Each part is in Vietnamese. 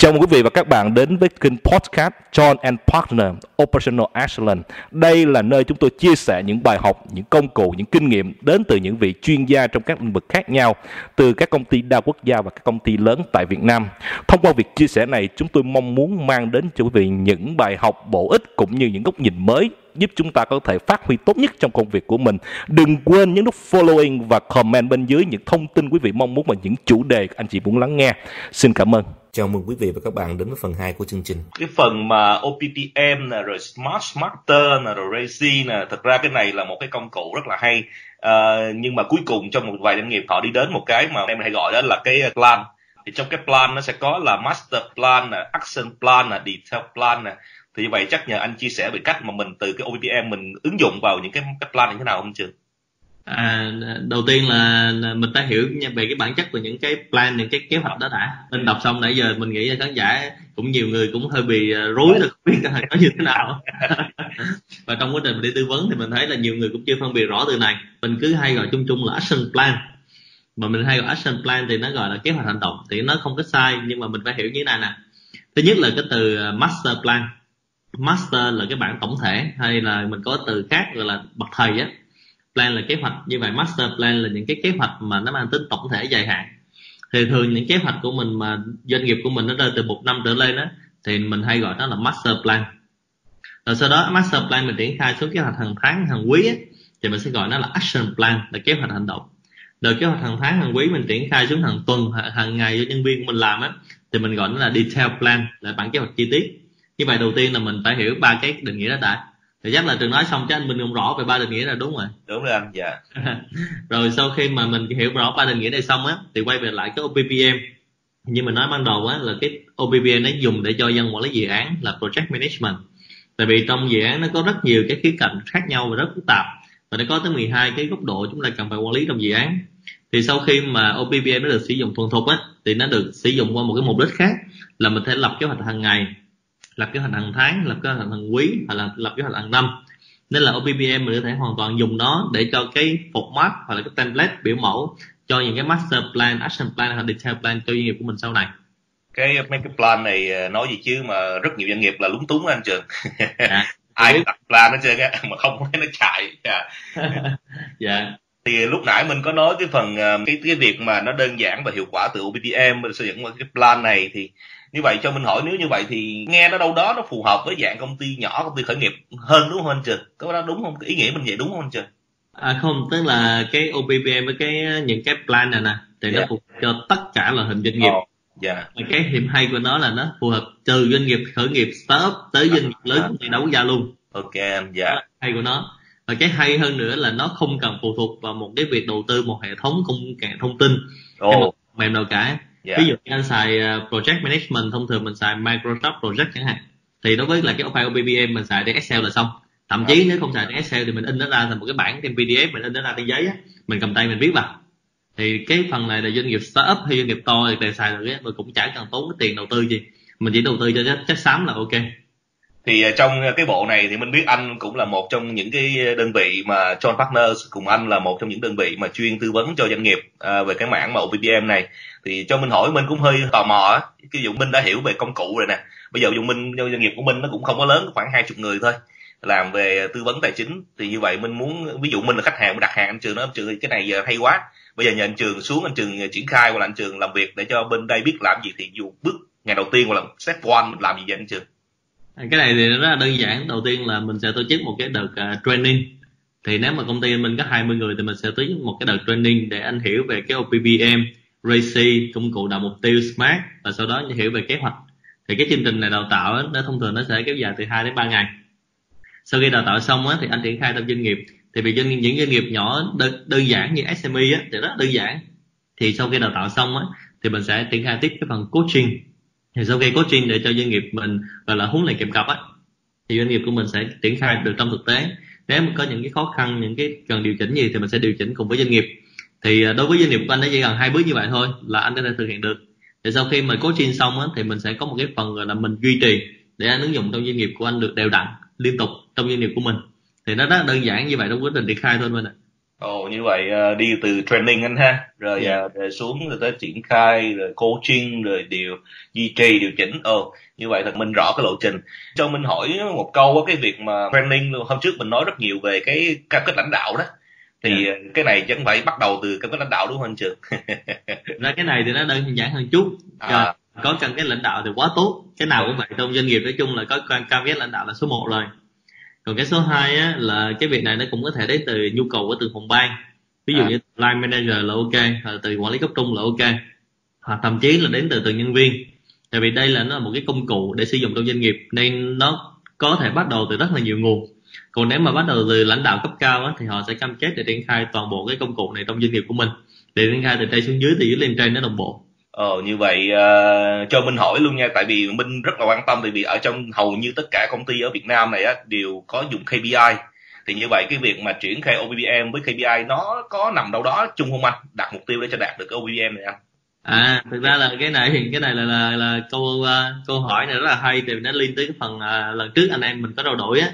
Chào mừng quý vị và các bạn đến với kênh podcast John and Partner Operational Excellence. Đây là nơi chúng tôi chia sẻ những bài học, những công cụ, những kinh nghiệm đến từ những vị chuyên gia trong các lĩnh vực khác nhau, từ các công ty đa quốc gia và các công ty lớn tại Việt Nam. Thông qua việc chia sẻ này, chúng tôi mong muốn mang đến cho quý vị những bài học bổ ích cũng như những góc nhìn mới giúp chúng ta có thể phát huy tốt nhất trong công việc của mình. Đừng quên nhấn nút following và comment bên dưới những thông tin quý vị mong muốn và những chủ đề anh chị muốn lắng nghe. Xin cảm ơn. Chào mừng quý vị và các bạn đến với phần 2 của chương trình. cái phần mà OPPM nè rồi Smart Smarter nè rồi resi nè thật ra cái này là một cái công cụ rất là hay. À, nhưng mà cuối cùng trong một vài doanh nghiệp họ đi đến một cái mà em hay gọi đó là cái ờ, plan. Thì trong cái plan nó sẽ có là master plan nè action plan nè detail plan nè. Thì như vậy chắc nhờ anh chia sẻ về cách mà mình từ cái OPPM mình ứng dụng vào những cái cái plan như thế nào không trường À, đầu tiên là, là mình ta hiểu về cái bản chất của những cái plan những cái kế hoạch đó đã. Mình đọc xong nãy giờ mình nghĩ là khán giả cũng nhiều người cũng hơi bị à, rối là không biết là nó như thế nào. Và trong quá trình mình đi tư vấn thì mình thấy là nhiều người cũng chưa phân biệt rõ từ này. Mình cứ hay gọi chung chung là action plan. Mà mình hay gọi action plan thì nó gọi là kế hoạch hành động thì nó không có sai nhưng mà mình phải hiểu như thế này nè. Thứ nhất là cái từ à, master plan. Master là cái bản tổng thể hay là mình có từ khác gọi là bậc thầy á plan là kế hoạch như vậy master plan là những cái kế hoạch mà nó mang tính tổng thể dài hạn. Thì thường những kế hoạch của mình mà doanh nghiệp của mình nó rơi từ một năm trở lên đó, thì mình hay gọi nó là master plan. Rồi sau đó master plan mình triển khai xuống kế hoạch hàng tháng hàng quý ấy, thì mình sẽ gọi nó là action plan là kế hoạch hành động. Rồi kế hoạch hàng tháng hàng quý mình triển khai xuống hàng tuần hàng, hàng ngày cho nhân viên của mình làm á thì mình gọi nó là detail plan là bản kế hoạch chi tiết. Như vậy đầu tiên là mình phải hiểu ba cái định nghĩa đó đã thì chắc là trường nói xong chứ anh mình không rõ về ba định nghĩa là đúng rồi. Đúng rồi anh dạ. Rồi sau khi mà mình hiểu rõ ba định nghĩa này xong á thì quay về lại cái OPPM như mình nói ban đầu á là cái OPPM nó dùng để cho dân quản lý dự án là project management. Tại vì trong dự án nó có rất nhiều cái khía cạnh khác nhau và rất phức tạp. Và nó có tới 12 cái góc độ chúng ta cần phải quản lý trong dự án. Thì sau khi mà OPPM nó được sử dụng thuần thục á thì nó được sử dụng qua một cái mục đích khác là mình thể lập kế hoạch hàng ngày lập kế hoạch hàng tháng lập kế hoạch hàng quý hoặc là lập kế hoạch hàng năm nên là OPPM mình có thể hoàn toàn dùng nó để cho cái format hoặc là cái template biểu mẫu cho những cái master plan, action plan hoặc detail plan cho doanh nghiệp của mình sau này. cái mấy cái plan này ờ, nói gì chứ mà rất nhiều doanh nghiệp là lúng túng anh trường Dạ. ai đặt plan trơn á mà không thấy nó chạy Dạ. dạ. Thì lúc nãy mình có nói cái phần ờ, cái cái việc mà nó đơn giản và hiệu quả từ OPTM mình xây dựng một cái plan này thì như vậy cho mình hỏi nếu như vậy thì nghe nó đâu đó nó phù hợp với dạng công ty nhỏ công ty khởi nghiệp hơn đúng không anh Trường? Có đó đúng không? Ý nghĩa mình vậy đúng không anh Trường? À không, tức là cái OPPM với cái những cái plan này nè thì nó Dạ. phù hợp cho tất cả loại hình doanh nghiệp. Ồ, dạ. Và cái điểm hay của nó là nó phù hợp từ doanh nghiệp khởi nghiệp startup tới doanh nghiệp lớn đa quốc gia luôn. ok anh dạ. Hay của nó và cái hay hơn nữa là nó không cần phụ thuộc vào một cái việc đầu tư một hệ thống công nghệ thông tin ồ. mềm nào cả. Dạ. Ví dụ như anh xài uh, project management thông thường mình xài Microsoft Project chẳng hạn thì đối với là cái file OPPM mình xài trên Excel là xong. Thậm chí nếu không xài trên Excel thì mình in nó ra thành một cái bản trên PDF mình in nó ra trên giấy á mình cầm tay mình viết vào. Thì cái phần này là doanh nghiệp startup hay doanh nghiệp to thì đều xài được á và cũng chả cần tốn cái tiền đầu tư gì. Mình chỉ đầu tư cho chất xám là ok thì à, trong cái bộ này thì mình biết anh cũng là một trong những cái đơn vị mà John Partners cùng anh là một trong những đơn vị mà chuyên tư vấn cho doanh nghiệp à, về cái mảng mà OPPM này. Thì cho mình hỏi mình cũng hơi tò mò á, cái dụ Minh đã hiểu về công cụ rồi nè. Bây giờ dụ Minh, doanh nghiệp của mình nó cũng không có lớn, khoảng hai chục người thôi, làm về tư vấn tài chính. Thì như vậy mình muốn, ví dụ mình là khách hàng, mình đặt hàng anh trường nó anh trường cái này giờ hay quá. Bây giờ nhờ anh trường xuống, anh trường triển khai hoặc là anh trường làm việc để cho bên đây biết làm gì. Thì dù bước ngày đầu tiên hoặc là step one, mình làm gì vậy anh trường? À, cái này thì rất là đơn giản. Đầu tiên là mình sẽ tổ chức một cái đợt uh, training. Thì nếu mà công ty mình có 20 người thì mình sẽ tổ chức một cái đợt training để anh hiểu về cái OPBM, RACI, công cụ đạt mục tiêu SMART và sau đó hiểu về kế hoạch. Thì cái chương trình này đào tạo nó thông thường nó sẽ kéo dài từ 2 đến 3 ngày. Sau khi đào tạo xong á, thì anh triển khai trong doanh nghiệp. Thì vì doanh những doanh nghiệp nhỏ đơn, đơn giản như SME á, thì rất đơn giản. Thì sau khi đào tạo xong á, thì mình sẽ triển khai tiếp cái phần coaching thì sau khi coaching để cho doanh nghiệp mình, gọi là, huấn luyện kèm cặp á, thì doanh nghiệp của mình sẽ triển khai được trong thực tế. Nếu mà có những cái khó khăn, những cái cần điều chỉnh gì thì mình sẽ điều chỉnh cùng với doanh nghiệp. Thì à, đối với doanh nghiệp của anh nó chỉ cần hai bước như vậy thôi là anh có thể thực hiện được. Thì sau khi mà coaching xong á, thì mình sẽ có một cái phần, gọi là, mình duy trì để anh ứng dụng trong doanh nghiệp của anh được đều đặn, liên tục trong doanh nghiệp của mình. Thì nó rất đơn giản như vậy trong quá trình triển khai thôi mình ạ. Ồ như vậy uh, đi từ training anh ha, rồi yeah. uh, rồi xuống rồi tới triển khai, rồi coaching, rồi điều duy trì, điều chỉnh. Ồ như vậy thật minh rõ cái lộ trình. Cho mình hỏi một câu cái việc mà training hôm trước mình nói rất nhiều về cái cam kết lãnh đạo đó. Thì yeah. cái này chắc phải bắt đầu từ cam kết lãnh đạo đúng không anh Trường? ra cái này thì nó đơn giản hơn chút. À. Có cam kết lãnh đạo thì quá tốt. Cái nào cũng vậy trong doanh nghiệp nói chung là có cam kết lãnh đạo là số 1 rồi còn cái số 2 á là cái việc này nó cũng có thể đến từ nhu cầu của từng phòng ban. Ví dụ à. như line manager là ok hoặc từ quản lý cấp trung là ok hoặc thậm chí là đến từ từng nhân viên. Tại vì đây là nó là một cái công cụ để sử dụng trong doanh nghiệp nên nó có thể bắt đầu từ rất là nhiều nguồn. Còn nếu mà bắt đầu từ lãnh đạo cấp cao á, thì họ sẽ cam kết để triển khai toàn bộ cái công cụ này trong doanh nghiệp của mình. Để triển khai từ trên xuống dưới từ dưới lên trên nó đồng bộ Ờ như vậy uh, cho Minh hỏi luôn nha tại vì Minh rất là quan tâm tại vì ở trong hầu như tất cả công ty ở Việt Nam này á, đều có dùng KPI thì như vậy cái việc mà triển khai OPPM với KPI nó có nằm đâu đó chung không anh? Đặt mục tiêu để cho đạt được cái OPPM này anh. À thực ra là cái này cái này là là, là câu uh, câu hỏi này rất là hay tại vì nó liên tới cái phần uh, lần trước anh em mình có trao đổi á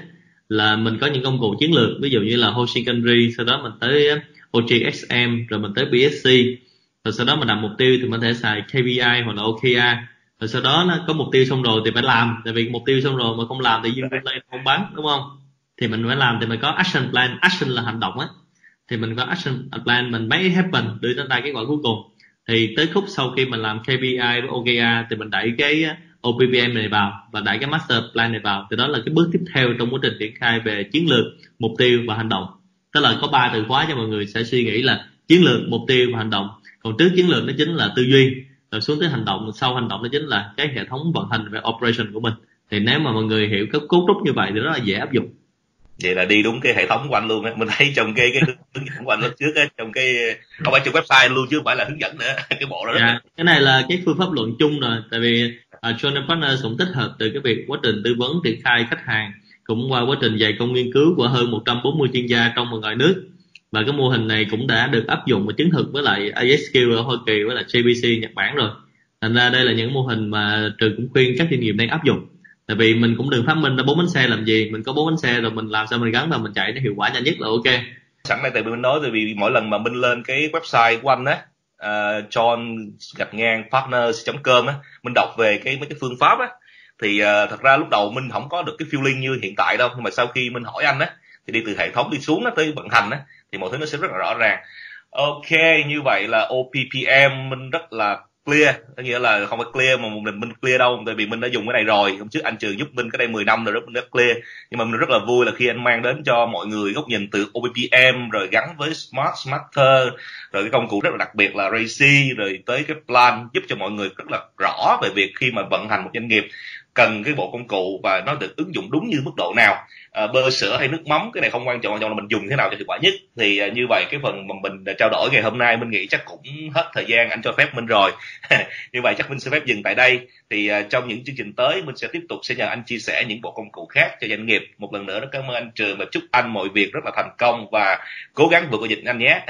là mình có những công cụ chiến lược ví dụ như là Hoshikanri sau đó mình tới OGXM rồi mình tới BSC rồi sau đó mình đặt mục tiêu thì mình có thể xài KPI hoặc là OKR rồi sau đó nó có mục tiêu xong rồi thì phải làm. Tại vì mục tiêu xong rồi mà không làm thì dương lên không bán đúng không? Thì mình phải làm thì mình có action plan. Action là hành động á. Thì mình có action plan mình make it happen đưa đến ra kết quả cuối cùng. Thì tới khúc sau khi mình làm KPI với OKR thì mình đẩy cái OPPM này vào và đẩy cái master plan này vào. Thì đó là cái bước tiếp theo trong quá trình triển khai về chiến lược mục tiêu và hành động. Tức là có ba từ khóa cho mọi người sẽ suy nghĩ là chiến lược mục tiêu và hành động còn trước chiến lược nó chính là tư duy. Rồi xuống tới hành động. Sau hành động nó chính là cái hệ thống vận hành về operation của mình. Thì nếu mà mọi người hiểu các cấu trúc như vậy thì rất là dễ áp dụng. Vậy là đi đúng cái hệ thống của anh luôn á. Mình thấy trong cái cái hướng dẫn của anh lúc trước á trong cái không phải trong website luôn chứ không phải là hướng dẫn nữa. Cái bộ đó, dạ, cái này là cái phương pháp luận chung rồi. Tại vì uh, John Partners cũng tích hợp từ cái việc quá trình tư vấn triển khai khách hàng cũng qua quá trình dày công nghiên cứu của hơn 140 chuyên gia trong và ngoài nước và cái mô hình này cũng đã được áp dụng và chứng thực với lại ISQ ở Hoa Kỳ với lại JBC Nhật Bản rồi. Thành ra đây là những mô hình mà trường cũng khuyên các doanh nghiệp đang áp dụng. Tại vì mình cũng đừng phát minh ra bốn bánh xe làm gì mình có bốn bánh xe rồi mình làm sao mình gắn vào mình chạy nó hiệu quả nhanh nhất là ok. Sẵn đây tại vì mình nói tại vì mỗi lần mà minh lên cái website của anh á uh, John gạch ngang partners.com á mình đọc về cái mấy cái phương pháp á thì uh, thật ra lúc đầu mình không có được cái feeling như hiện tại đâu. Nhưng mà sau khi mình hỏi anh á thì đi từ hệ thống đi xuống nó tới vận hành á, thì mọi thứ nó sẽ rất là rõ ràng. Ok, như vậy là OPPM mình rất là clear, có nghĩa là không phải clear mà một mình mình clear đâu, tại vì mình đã dùng cái này rồi. Hôm trước anh trường giúp mình cái đây 10 năm rồi, rất rất clear. Nhưng mà mình rất là vui là khi anh mang đến cho mọi người góc nhìn từ OPPM rồi gắn với Smart Smarter, rồi cái công cụ rất là đặc biệt là Racy, rồi tới cái plan giúp cho mọi người rất là rõ về việc khi mà vận hành một doanh nghiệp cần cái bộ công cụ và nó được ứng dụng đúng như mức độ nào. À, bơ sữa hay nước mắm cái này không quan trọng quan trọng là mình dùng thế nào cho hiệu quả nhất. Thì à, như vậy cái phần mà mình ờ, trao đổi ngày hôm nay mình nghĩ chắc cũng hết thời gian anh cho phép mình rồi. Như vậy chắc mình sẽ phép dừng tại đây thì uh, trong những chương trình tới mình sẽ tiếp tục sẽ nhờ anh chia sẻ những bộ công cụ khác cho doanh nghiệp. Một lần nữa rất cảm ơn anh trường và chúc anh mọi việc rất là thành công và cố gắng vượt qua dịch anh nhé.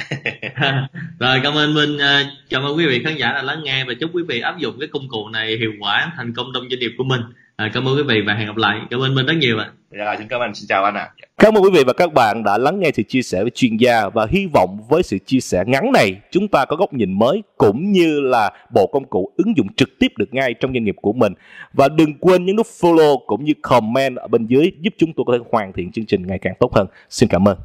Rồi cảm ơn minh à, cảm ơn quý vị khán giả đã lắng nghe và chúc quý vị áp dụng cái công cụ này hiệu quả thành công trong doanh nghiệp của mình à, cảm ơn quý vị và hẹn gặp lại cảm ơn minh rất nhiều ạ dạ xin cảm ơn xin chào anh ạ à. Cảm ơn quý vị và các bạn đã lắng nghe sự chia sẻ với chuyên gia và hy vọng với sự chia sẻ ngắn này chúng ta có góc nhìn mới cũng như là bộ công cụ ứng dụng trực tiếp được ngay trong doanh nghiệp của mình. Và đừng quên nhấn nút follow cũng như comment ở bên dưới giúp chúng tôi có thể hoàn thiện chương trình ngày càng tốt hơn. Xin cảm ơn.